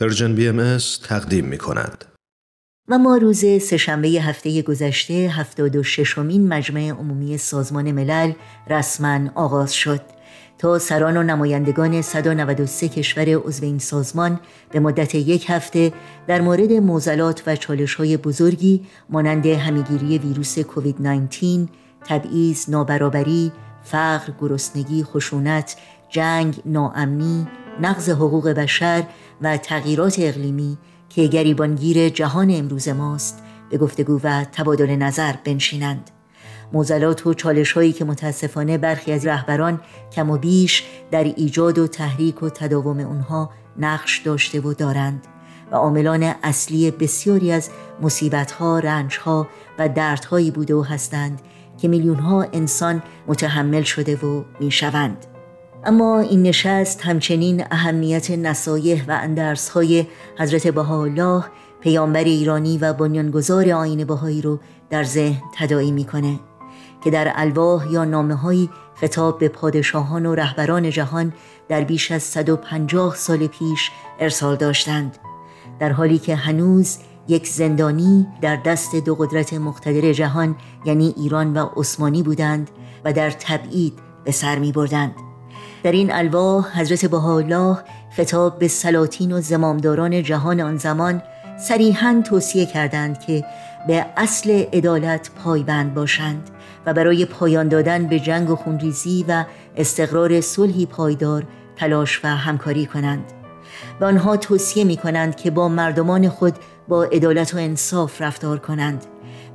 Persian BM تقدیم می کند. و ما روز سهشنبه هفته گذشته هفتاد و ششمین مجمع عمومی سازمان ملل رسما آغاز شد تا سران و نمایندگان 193 کشور عضو این سازمان به مدت یک هفته در مورد معضلات و چالش های بزرگی مانند همه‌گیری ویروس کووید 19 تبعیض، نابرابری، فقر، گرسنگی، خشونت، جنگ، ناامنی، نقض حقوق بشر و تغییرات اقلیمی که گریبانگیر جهان امروز ماست به گفتگو و تبادل نظر بنشینند موزلات و چالش هایی که متاسفانه برخی از رهبران کم و بیش در ایجاد و تحریک و تداوم اونها نقش داشته و دارند و عاملان اصلی بسیاری از مصیبت ها، رنج ها و دردهایی بوده و هستند که میلیون ها انسان متحمل شده و می‌شوند. اما این نشست همچنین اهمیت نصایح و اندرس های حضرت بهاءالله پیامبر ایرانی و بنیانگذار آین بهایی رو در ذهن تداعی می‌کنه که در الواح یا نامه خطاب به پادشاهان و رهبران جهان در بیش از 150 سال پیش ارسال داشتند در حالی که هنوز یک زندانی در دست دو قدرت مقتدر جهان یعنی ایران و عثمانی بودند و در تبعید به سر می بردند. در این الواح حضرت بهاءالله خطاب به سلاطین و زمامداران جهان آن زمان صریحا توصیه کردند که به اصل عدالت پایبند باشند و برای پایان دادن به جنگ و خونریزی و استقرار صلحی پایدار تلاش و همکاری کنند. و آنها توصیه می کنند که با مردمان خود با عدالت و انصاف رفتار کنند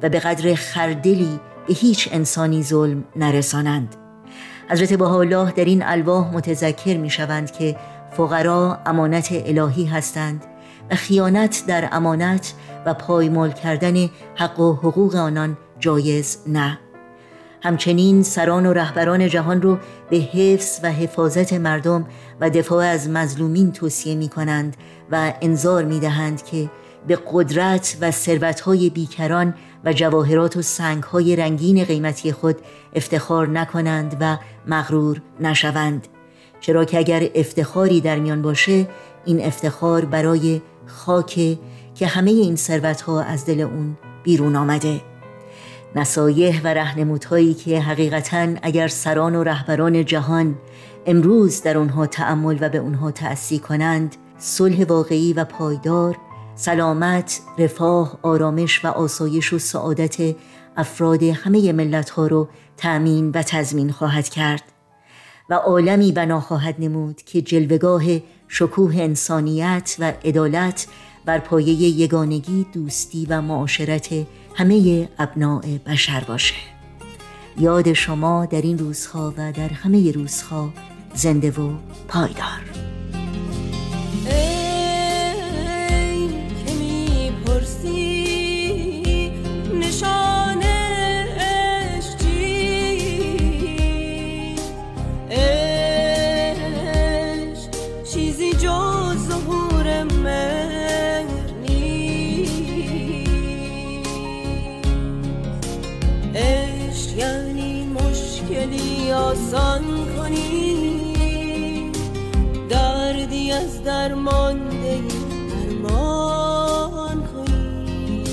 و به قدر خردلی به هیچ انسانی ظلم نرسانند. حضرت بهاءالله در این الواح متذکر می شوند که فقرا امانت الهی هستند و خیانت در امانت و پایمال کردن حق و حقوق آنان جایز نه. همچنین سران و رهبران جهان رو به حفظ و حفاظت مردم و دفاع از مظلومین توصیه می کنند و انظار می دهند که به قدرت و ثروتهای بیکران و جواهرات و سنگهای رنگین قیمتی خود افتخار نکنند و مغرور نشوند. چرا که اگر افتخاری در میان باشه این افتخار برای خاک که همه این ثروتها از دل اون بیرون آمده. نصایح و رهنمودهایی که حقیقتا اگر سران و رهبران جهان امروز در آنها تأمل و به آنها تأسی کنند صلح واقعی و پایدار سلامت، رفاه، آرامش و آسایش و سعادت افراد همه ملت ها رو تأمین و تضمین خواهد کرد و عالمی بنا خواهد نمود که جلوگاه شکوه انسانیت و عدالت بر پایه یگانگی دوستی و معاشرت همه ابناع بشر باشه. یاد شما در این روزها و در همه روزها زنده و پایدار. آسان کنی. دردی از درمانده درمان کنی.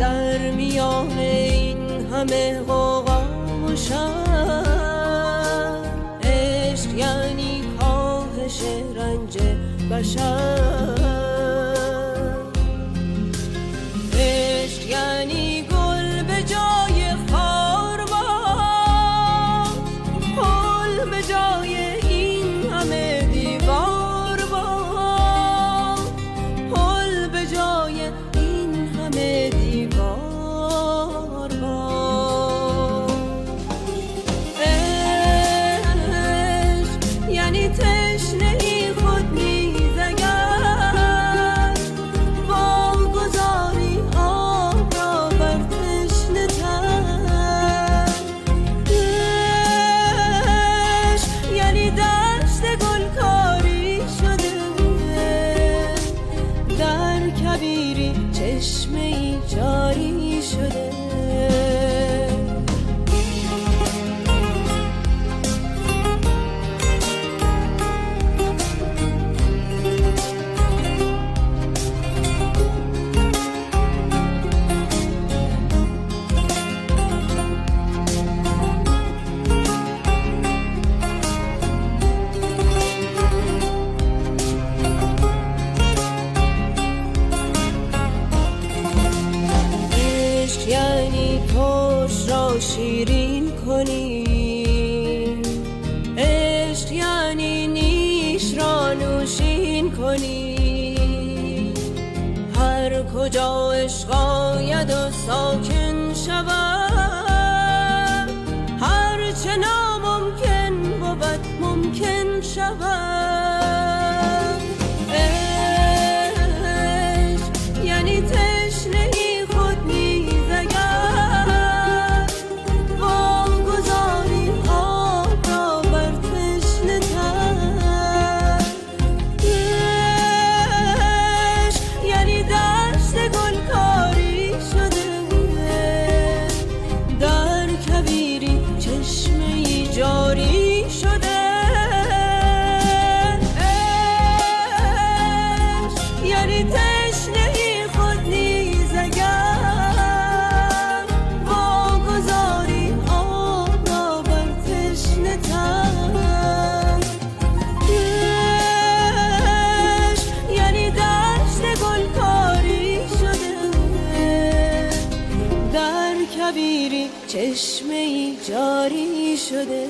در میان این همه غوغا و عشق یعنی کاهش رنج بشر. 这一 کنی عشق یعنی نیش را نوشین کنی هر کجا عشق آید و ساکن شود هر چه ناممکن بود ممکن شود. در کبیری چشمه جاری شده.